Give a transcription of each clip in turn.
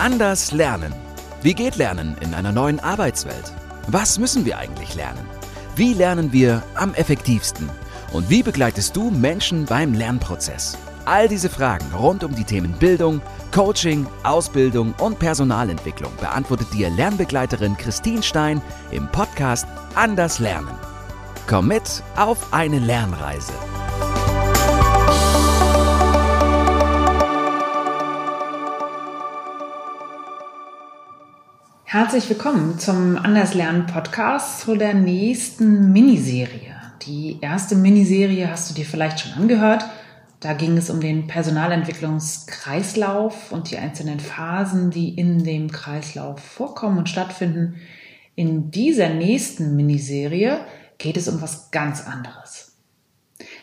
Anders lernen. Wie geht Lernen in einer neuen Arbeitswelt? Was müssen wir eigentlich lernen? Wie lernen wir am effektivsten? Und wie begleitest du Menschen beim Lernprozess? All diese Fragen rund um die Themen Bildung, Coaching, Ausbildung und Personalentwicklung beantwortet dir Lernbegleiterin Christine Stein im Podcast Anders Lernen. Komm mit auf eine Lernreise. Herzlich willkommen zum Anders Lernen Podcast zu der nächsten Miniserie. Die erste Miniserie hast du dir vielleicht schon angehört. Da ging es um den Personalentwicklungskreislauf und die einzelnen Phasen, die in dem Kreislauf vorkommen und stattfinden. In dieser nächsten Miniserie geht es um was ganz anderes.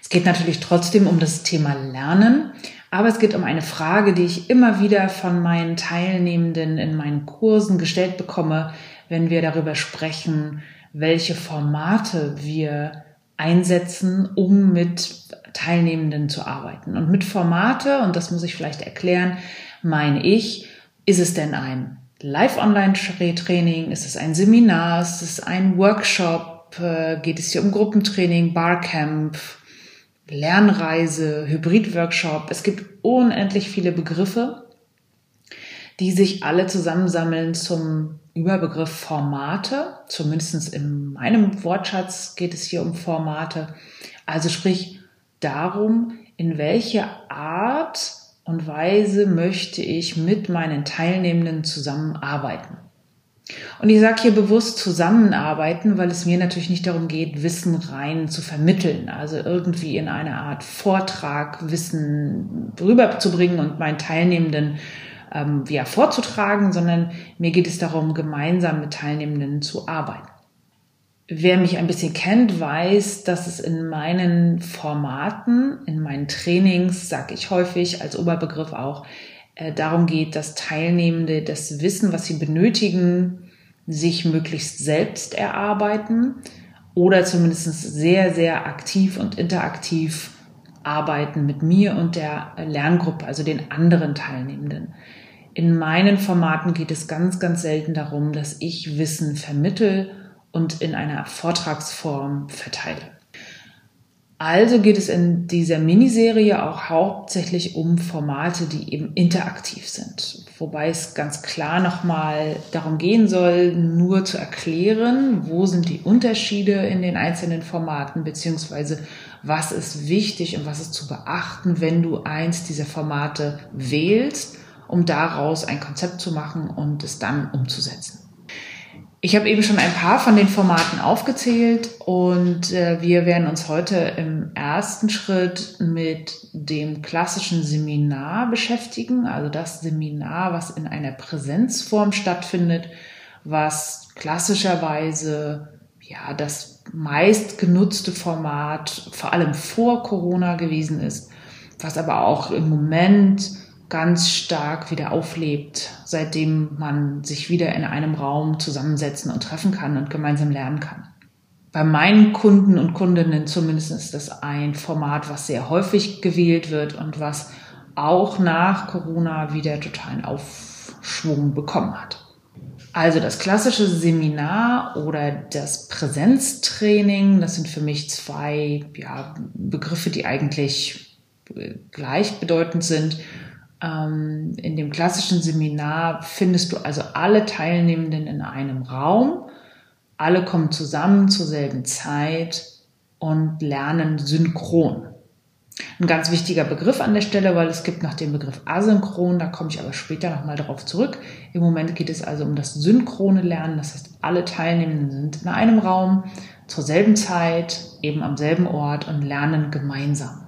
Es geht natürlich trotzdem um das Thema Lernen, aber es geht um eine Frage, die ich immer wieder von meinen Teilnehmenden in meinen Kursen gestellt bekomme, wenn wir darüber sprechen, welche Formate wir einsetzen, um mit Teilnehmenden zu arbeiten. Und mit Formate, und das muss ich vielleicht erklären, meine ich, ist es denn ein Live-Online-Training? Ist es ein Seminar? Ist es ein Workshop? Äh, geht es hier um Gruppentraining, Barcamp? Lernreise, Hybrid-Workshop. Es gibt unendlich viele Begriffe, die sich alle zusammensammeln zum Überbegriff Formate. Zumindest in meinem Wortschatz geht es hier um Formate. Also sprich darum, in welcher Art und Weise möchte ich mit meinen Teilnehmenden zusammenarbeiten. Und ich sage hier bewusst zusammenarbeiten, weil es mir natürlich nicht darum geht, Wissen rein zu vermitteln, also irgendwie in eine Art Vortrag Wissen rüberzubringen und meinen Teilnehmenden ähm, ja, vorzutragen, sondern mir geht es darum, gemeinsam mit Teilnehmenden zu arbeiten. Wer mich ein bisschen kennt, weiß, dass es in meinen Formaten, in meinen Trainings, sage ich häufig als Oberbegriff auch, äh, darum geht, dass Teilnehmende das Wissen, was sie benötigen, sich möglichst selbst erarbeiten oder zumindest sehr, sehr aktiv und interaktiv arbeiten mit mir und der Lerngruppe, also den anderen Teilnehmenden. In meinen Formaten geht es ganz, ganz selten darum, dass ich Wissen vermittel und in einer Vortragsform verteile. Also geht es in dieser Miniserie auch hauptsächlich um Formate, die eben interaktiv sind. Wobei es ganz klar nochmal darum gehen soll, nur zu erklären, wo sind die Unterschiede in den einzelnen Formaten, beziehungsweise was ist wichtig und was ist zu beachten, wenn du eins dieser Formate wählst, um daraus ein Konzept zu machen und es dann umzusetzen. Ich habe eben schon ein paar von den Formaten aufgezählt und äh, wir werden uns heute im ersten Schritt mit dem klassischen Seminar beschäftigen, also das Seminar, was in einer Präsenzform stattfindet, was klassischerweise ja das meistgenutzte Format vor allem vor Corona gewesen ist, was aber auch im Moment ganz stark wieder auflebt, seitdem man sich wieder in einem Raum zusammensetzen und treffen kann und gemeinsam lernen kann. Bei meinen Kunden und Kundinnen zumindest ist das ein Format, was sehr häufig gewählt wird und was auch nach Corona wieder totalen Aufschwung bekommen hat. Also das klassische Seminar oder das Präsenztraining, das sind für mich zwei ja, Begriffe, die eigentlich gleichbedeutend sind ähm, in dem klassischen Seminar findest du also alle Teilnehmenden in einem Raum. Alle kommen zusammen zur selben Zeit und lernen synchron. Ein ganz wichtiger Begriff an der Stelle, weil es gibt noch den Begriff asynchron, da komme ich aber später nochmal darauf zurück. Im Moment geht es also um das synchrone Lernen, das heißt, alle Teilnehmenden sind in einem Raum zur selben Zeit, eben am selben Ort und lernen gemeinsam.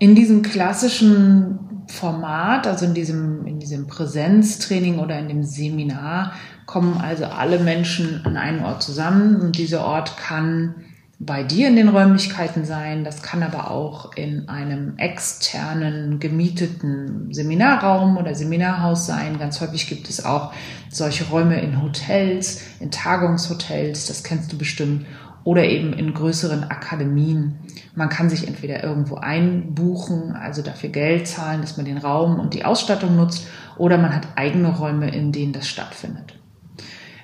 In diesem klassischen Format, also in diesem, in diesem Präsenztraining oder in dem Seminar, kommen also alle Menschen an einen Ort zusammen und dieser Ort kann bei dir in den Räumlichkeiten sein, das kann aber auch in einem externen gemieteten Seminarraum oder Seminarhaus sein. Ganz häufig gibt es auch solche Räume in Hotels, in Tagungshotels, das kennst du bestimmt. oder eben in größeren Akademien. Man kann sich entweder irgendwo einbuchen, also dafür Geld zahlen, dass man den Raum und die Ausstattung nutzt, oder man hat eigene Räume, in denen das stattfindet.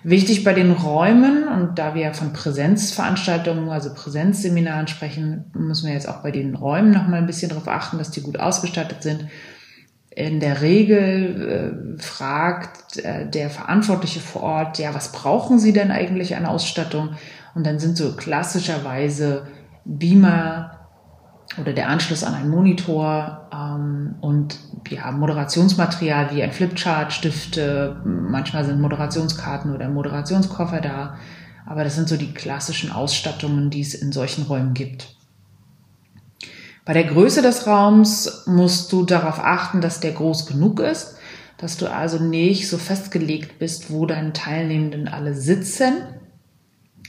Wichtig bei den Räumen, und da wir ja von Präsenzveranstaltungen, also Präsenzseminaren sprechen, müssen wir jetzt auch bei den Räumen nochmal ein bisschen darauf achten, dass die gut ausgestattet sind. In der Regel äh, fragt äh, der Verantwortliche vor Ort, ja, was brauchen Sie denn eigentlich an Ausstattung? Und dann sind so klassischerweise Beamer oder der Anschluss an einen Monitor ähm, und ja, Moderationsmaterial wie ein Flipchart, Stifte, manchmal sind Moderationskarten oder Moderationskoffer da. Aber das sind so die klassischen Ausstattungen, die es in solchen Räumen gibt. Bei der Größe des Raums musst du darauf achten, dass der groß genug ist, dass du also nicht so festgelegt bist, wo deine Teilnehmenden alle sitzen.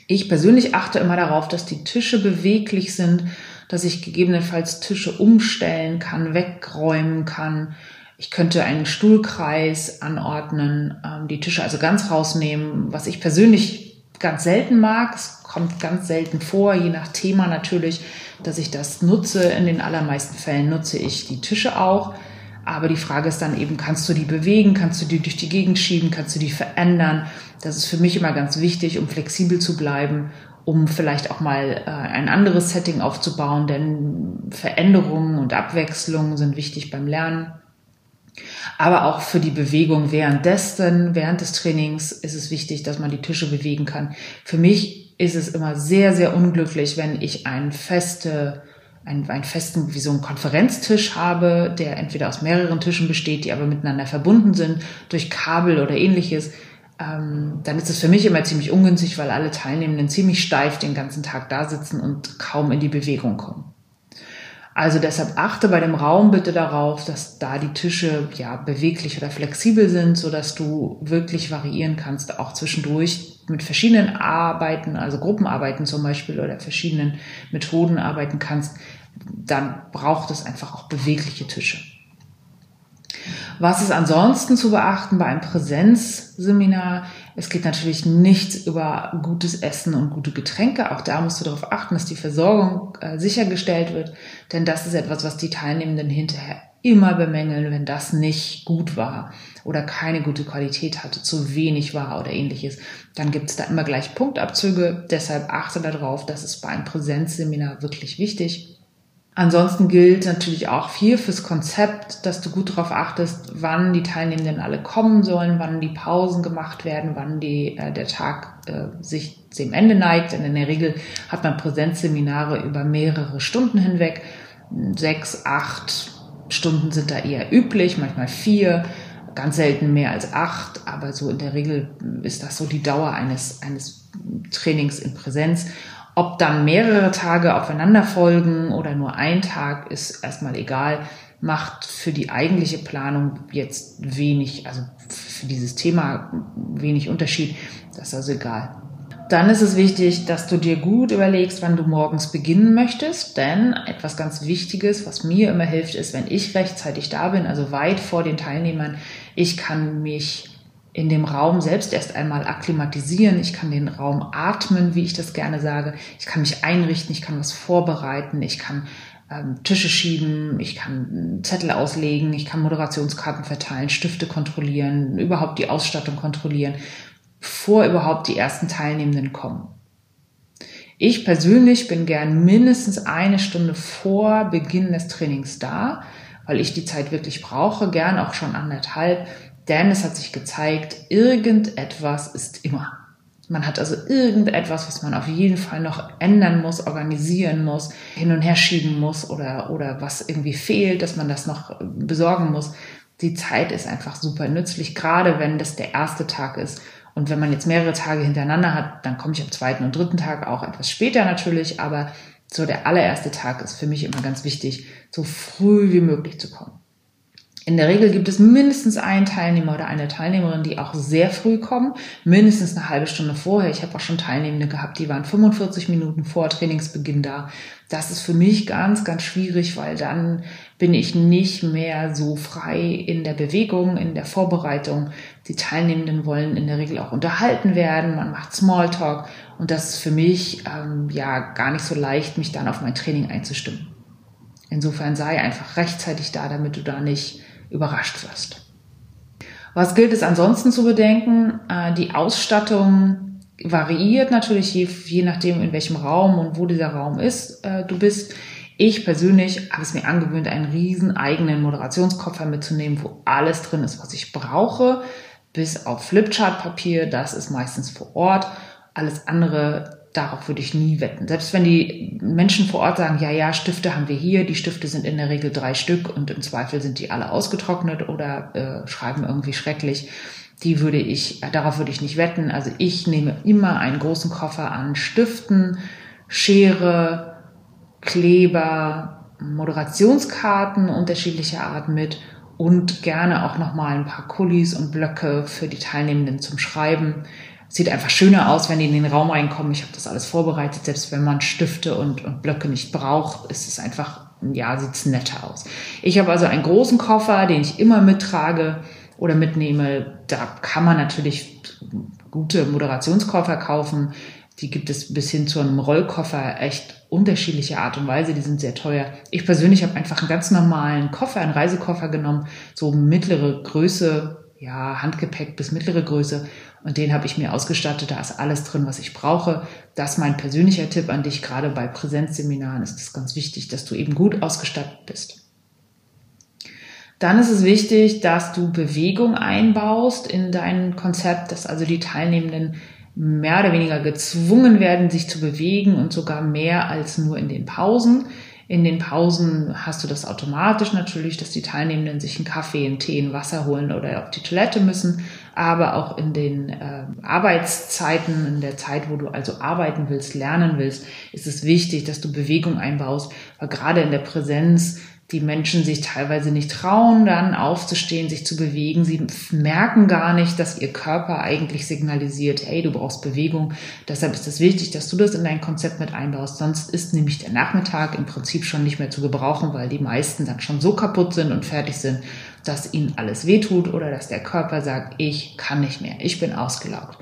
Ich persönlich achte immer darauf, dass die Tische beweglich sind dass ich gegebenenfalls Tische umstellen kann, wegräumen kann. Ich könnte einen Stuhlkreis anordnen, ähm, die Tische also ganz rausnehmen, was ich persönlich ganz selten mag. Es kommt ganz selten vor, je nach Thema natürlich, dass ich das nutze. In den allermeisten Fällen nutze ich die Tische auch. Aber die Frage ist dann eben, kannst du die bewegen, kannst du die durch die Gegend schieben, kannst du die verändern? Das ist für mich immer ganz wichtig, um flexibel zu bleiben um vielleicht auch mal äh, ein anderes Setting aufzubauen, denn Veränderungen und Abwechslungen sind wichtig beim Lernen. Aber auch für die Bewegung währenddessen, während des Trainings ist es wichtig, dass man die Tische bewegen kann. Für mich ist es immer sehr, sehr unglücklich, wenn ich einen feste, einen, einen festen, wie so einen Konferenztisch habe, der entweder aus mehreren Tischen besteht, die aber miteinander verbunden sind durch Kabel oder ähnliches ähm, dann ist es für mich immer ziemlich ungünstig, weil alle Teilnehmenden ziemlich steif den ganzen Tag da sitzen und kaum in die Bewegung kommen. Also deshalb achte bei dem Raum bitte darauf, dass da die Tische ja beweglich oder flexibel sind, so dass du wirklich variieren kannst, auch zwischendurch mit verschiedenen Arbeiten, also Gruppenarbeiten zum Beispiel oder verschiedenen Methoden arbeiten kannst. Dann braucht es einfach auch bewegliche Tische. Was ist ansonsten zu beachten bei einem Präsenzseminar? Es geht natürlich nichts über gutes Essen und gute Getränke. Auch da musst du darauf achten, dass die Versorgung äh, sichergestellt wird, denn das ist etwas, was die Teilnehmenden hinterher immer bemängeln, wenn das nicht gut war oder keine gute Qualität hatte, zu wenig war oder ähnliches. Dann gibt es da immer gleich Punktabzüge. Deshalb achte darauf, das ist bei einem Präsenzseminar wirklich wichtig. Ansonsten gilt natürlich auch viel fürs Konzept, dass du gut darauf achtest, wann die Teilnehmenden alle kommen sollen, wann die Pausen gemacht werden, wann die, äh, der Tag äh, sich dem Ende neigt. Denn in der Regel hat man Präsenzseminare über mehrere Stunden hinweg. Sechs, acht Stunden sind da eher üblich, manchmal vier, ganz selten mehr als acht, aber so in der Regel ist das so die Dauer eines, eines Trainings in Präsenz. Ob dann mehrere Tage aufeinander folgen oder nur ein Tag, ist erstmal egal. Macht für die eigentliche Planung jetzt wenig, also für dieses Thema wenig Unterschied. Das ist also egal. Dann ist es wichtig, dass du dir gut überlegst, wann du morgens beginnen möchtest, denn etwas ganz Wichtiges, was mir immer hilft, ist, wenn ich rechtzeitig da bin, also weit vor den Teilnehmern, ich kann mich in dem Raum selbst erst einmal akklimatisieren. Ich kann den Raum atmen, wie ich das gerne sage. Ich kann mich einrichten, ich kann was vorbereiten, ich kann ähm, Tische schieben, ich kann Zettel auslegen, ich kann Moderationskarten verteilen, Stifte kontrollieren, überhaupt die Ausstattung kontrollieren, bevor überhaupt die ersten Teilnehmenden kommen. Ich persönlich bin gern mindestens eine Stunde vor Beginn des Trainings da, weil ich die Zeit wirklich brauche, gern auch schon anderthalb, denn es hat sich gezeigt, irgendetwas ist immer. Man hat also irgendetwas, was man auf jeden Fall noch ändern muss, organisieren muss, hin und her schieben muss oder, oder was irgendwie fehlt, dass man das noch besorgen muss. Die Zeit ist einfach super nützlich, gerade wenn das der erste Tag ist. Und wenn man jetzt mehrere Tage hintereinander hat, dann komme ich am zweiten und dritten Tag auch etwas später natürlich, aber so der allererste Tag ist für mich immer ganz wichtig, so früh wie möglich zu kommen. In der Regel gibt es mindestens einen Teilnehmer oder eine Teilnehmerin, die auch sehr früh kommen, mindestens eine halbe Stunde vorher. Ich habe auch schon Teilnehmende gehabt, die waren 45 Minuten vor Trainingsbeginn da. Das ist für mich ganz, ganz schwierig, weil dann bin ich nicht mehr so frei in der Bewegung, in der Vorbereitung. Die Teilnehmenden wollen in der Regel auch unterhalten werden, man macht Smalltalk und das ist für mich ähm, ja gar nicht so leicht, mich dann auf mein Training einzustimmen. Insofern sei einfach rechtzeitig da, damit du da nicht überrascht wirst. Was gilt es ansonsten zu bedenken? Äh, die Ausstattung variiert natürlich je, je nachdem, in welchem Raum und wo dieser Raum ist, äh, du bist. Ich persönlich habe es mir angewöhnt, einen riesen eigenen Moderationskoffer mitzunehmen, wo alles drin ist, was ich brauche, bis auf Flipchart-Papier. Das ist meistens vor Ort. Alles andere darauf würde ich nie wetten. Selbst wenn die Menschen vor Ort sagen, ja, ja, Stifte haben wir hier, die Stifte sind in der Regel drei Stück und im Zweifel sind die alle ausgetrocknet oder äh, schreiben irgendwie schrecklich. Die würde ich, äh, darauf würde ich nicht wetten. Also ich nehme immer einen großen Koffer an Stiften, Schere, Kleber, Moderationskarten unterschiedlicher Art mit und gerne auch nochmal ein paar Kulis und Blöcke für die Teilnehmenden zum Schreiben sieht einfach schöner aus, wenn die in den Raum reinkommen. Ich habe das alles vorbereitet. Selbst wenn man Stifte und, und Blöcke nicht braucht, ist es einfach, ja, sieht's netter aus. Ich habe also einen großen Koffer, den ich immer mittrage oder mitnehme. Da kann man natürlich gute Moderationskoffer kaufen. Die gibt es bis hin zu einem Rollkoffer echt unterschiedliche Art und Weise. Die sind sehr teuer. Ich persönlich habe einfach einen ganz normalen Koffer, einen Reisekoffer genommen, so mittlere Größe, ja, Handgepäck bis mittlere Größe und den habe ich mir ausgestattet. Da ist alles drin, was ich brauche. Das ist mein persönlicher Tipp an dich. Gerade bei Präsenzseminaren ist es ganz wichtig, dass du eben gut ausgestattet bist. Dann ist es wichtig, dass du Bewegung einbaust in dein Konzept, dass also die Teilnehmenden mehr oder weniger gezwungen werden, sich zu bewegen und sogar mehr als nur in den Pausen. In den Pausen hast du das automatisch natürlich, dass die Teilnehmenden sich einen Kaffee, einen Tee, ein Wasser holen oder auf die Toilette müssen. Aber auch in den äh, Arbeitszeiten, in der Zeit, wo du also arbeiten willst, lernen willst, ist es wichtig, dass du Bewegung einbaust. Weil gerade in der Präsenz die Menschen sich teilweise nicht trauen, dann aufzustehen, sich zu bewegen. Sie merken gar nicht, dass ihr Körper eigentlich signalisiert, hey, du brauchst Bewegung. Deshalb ist es wichtig, dass du das in dein Konzept mit einbaust. Sonst ist nämlich der Nachmittag im Prinzip schon nicht mehr zu gebrauchen, weil die meisten dann schon so kaputt sind und fertig sind, dass ihnen alles wehtut oder dass der Körper sagt, ich kann nicht mehr, ich bin ausgelaugt.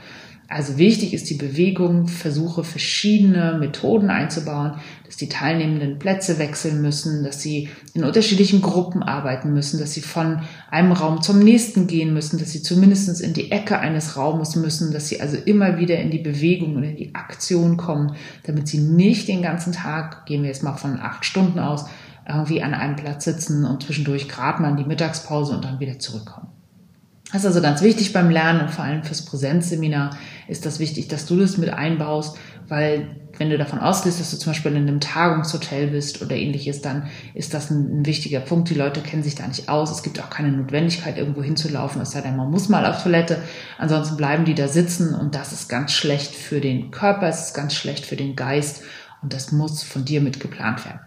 Also wichtig ist die Bewegung, versuche verschiedene Methoden einzubauen, dass die Teilnehmenden Plätze wechseln müssen, dass sie in unterschiedlichen Gruppen arbeiten müssen, dass sie von einem Raum zum nächsten gehen müssen, dass sie zumindest in die Ecke eines Raumes müssen, dass sie also immer wieder in die Bewegung und in die Aktion kommen, damit sie nicht den ganzen Tag, gehen wir jetzt mal von acht Stunden aus, irgendwie an einem Platz sitzen und zwischendurch gerade mal in die Mittagspause und dann wieder zurückkommen. Das ist also ganz wichtig beim Lernen und vor allem fürs Präsenzseminar ist das wichtig, dass du das mit einbaust, weil wenn du davon ausgehst, dass du zum Beispiel in einem Tagungshotel bist oder ähnliches, dann ist das ein, ein, wichtiger Punkt. Die Leute kennen sich da nicht aus. Es gibt auch keine Notwendigkeit, irgendwo hinzulaufen, es sei denn, man muss mal auf Toilette. Ansonsten bleiben die da sitzen und das ist ganz schlecht für den Körper, es ist ganz schlecht für den Geist und das muss von dir mit geplant werden.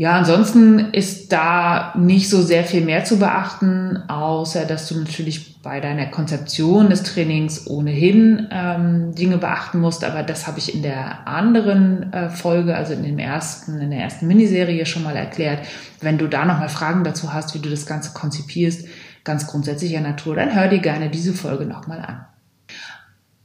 Ja, ansonsten ist da nicht so sehr viel mehr zu beachten, außer dass du natürlich bei deiner Konzeption des Trainings ohnehin ähm, Dinge beachten musst. Aber das habe ich in der anderen äh, Folge, also in dem ersten, in der ersten Miniserie schon mal erklärt. Wenn du da nochmal Fragen dazu hast, wie du das Ganze konzipierst, ganz grundsätzlicher Natur, dann hör dir gerne diese Folge nochmal an.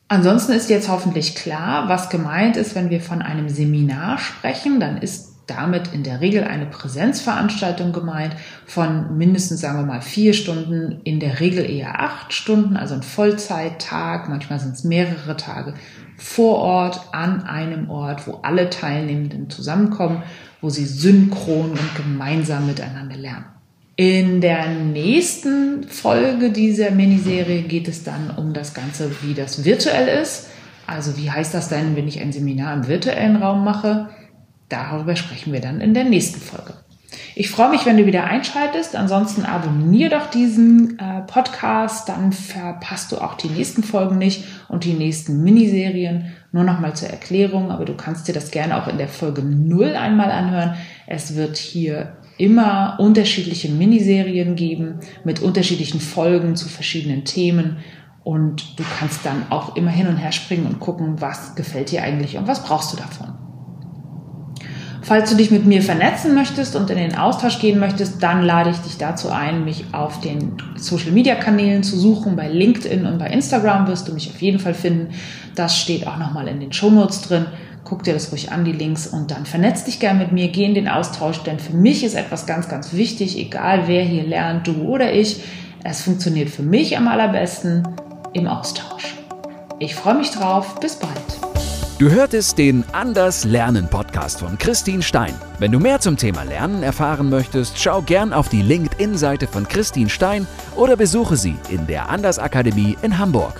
Ansonsten ist jetzt hoffentlich klar, was gemeint ist, wenn wir von einem Seminar sprechen. Dann ist damit in der Regel eine Präsenzveranstaltung gemeint von mindestens, sagen wir mal, vier Stunden, in der Regel eher acht Stunden, also ein Vollzeittag, manchmal sind es mehrere Tage vor Ort an einem Ort, wo alle Teilnehmenden zusammenkommen, wo sie synchron und gemeinsam miteinander lernen. In der nächsten Folge dieser Miniserie geht es dann um das Ganze, wie das virtuell ist. Also wie heißt das denn, wenn ich ein Seminar im virtuellen Raum mache? Darüber sprechen wir dann in der nächsten Folge. Ich freue mich, wenn du wieder einschaltest. Ansonsten abonniere doch diesen äh, Podcast, dann verpasst du auch die nächsten Folgen nicht und die nächsten Miniserien. Nur nochmal zur Erklärung, aber du kannst dir das gerne auch in der Folge 0 einmal anhören. Es wird hier immer unterschiedliche Miniserien geben mit unterschiedlichen Folgen zu verschiedenen Themen. Und du kannst dann auch immer hin und her springen und gucken, was gefällt dir eigentlich und was brauchst du davon. Falls du dich mit mir vernetzen möchtest und in den Austausch gehen möchtest, dann lade ich dich dazu ein, mich auf den Social Media Kanälen zu suchen. Bei LinkedIn und bei Instagram wirst du mich auf jeden Fall finden. Das steht auch nochmal in den Show Notes drin. Guck dir das ruhig an, die Links, und dann vernetz dich gern mit mir, geh in den Austausch, denn für mich ist etwas ganz, ganz wichtig, egal wer hier lernt, du oder ich. Es funktioniert für mich am allerbesten im Austausch. Ich freue mich drauf. Bis bald. Du hörtest den Anders Lernen Podcast von Christine Stein. Wenn du mehr zum Thema Lernen erfahren möchtest, schau gern auf die LinkedIn-Seite von Christine Stein oder besuche sie in der Anders Akademie in Hamburg.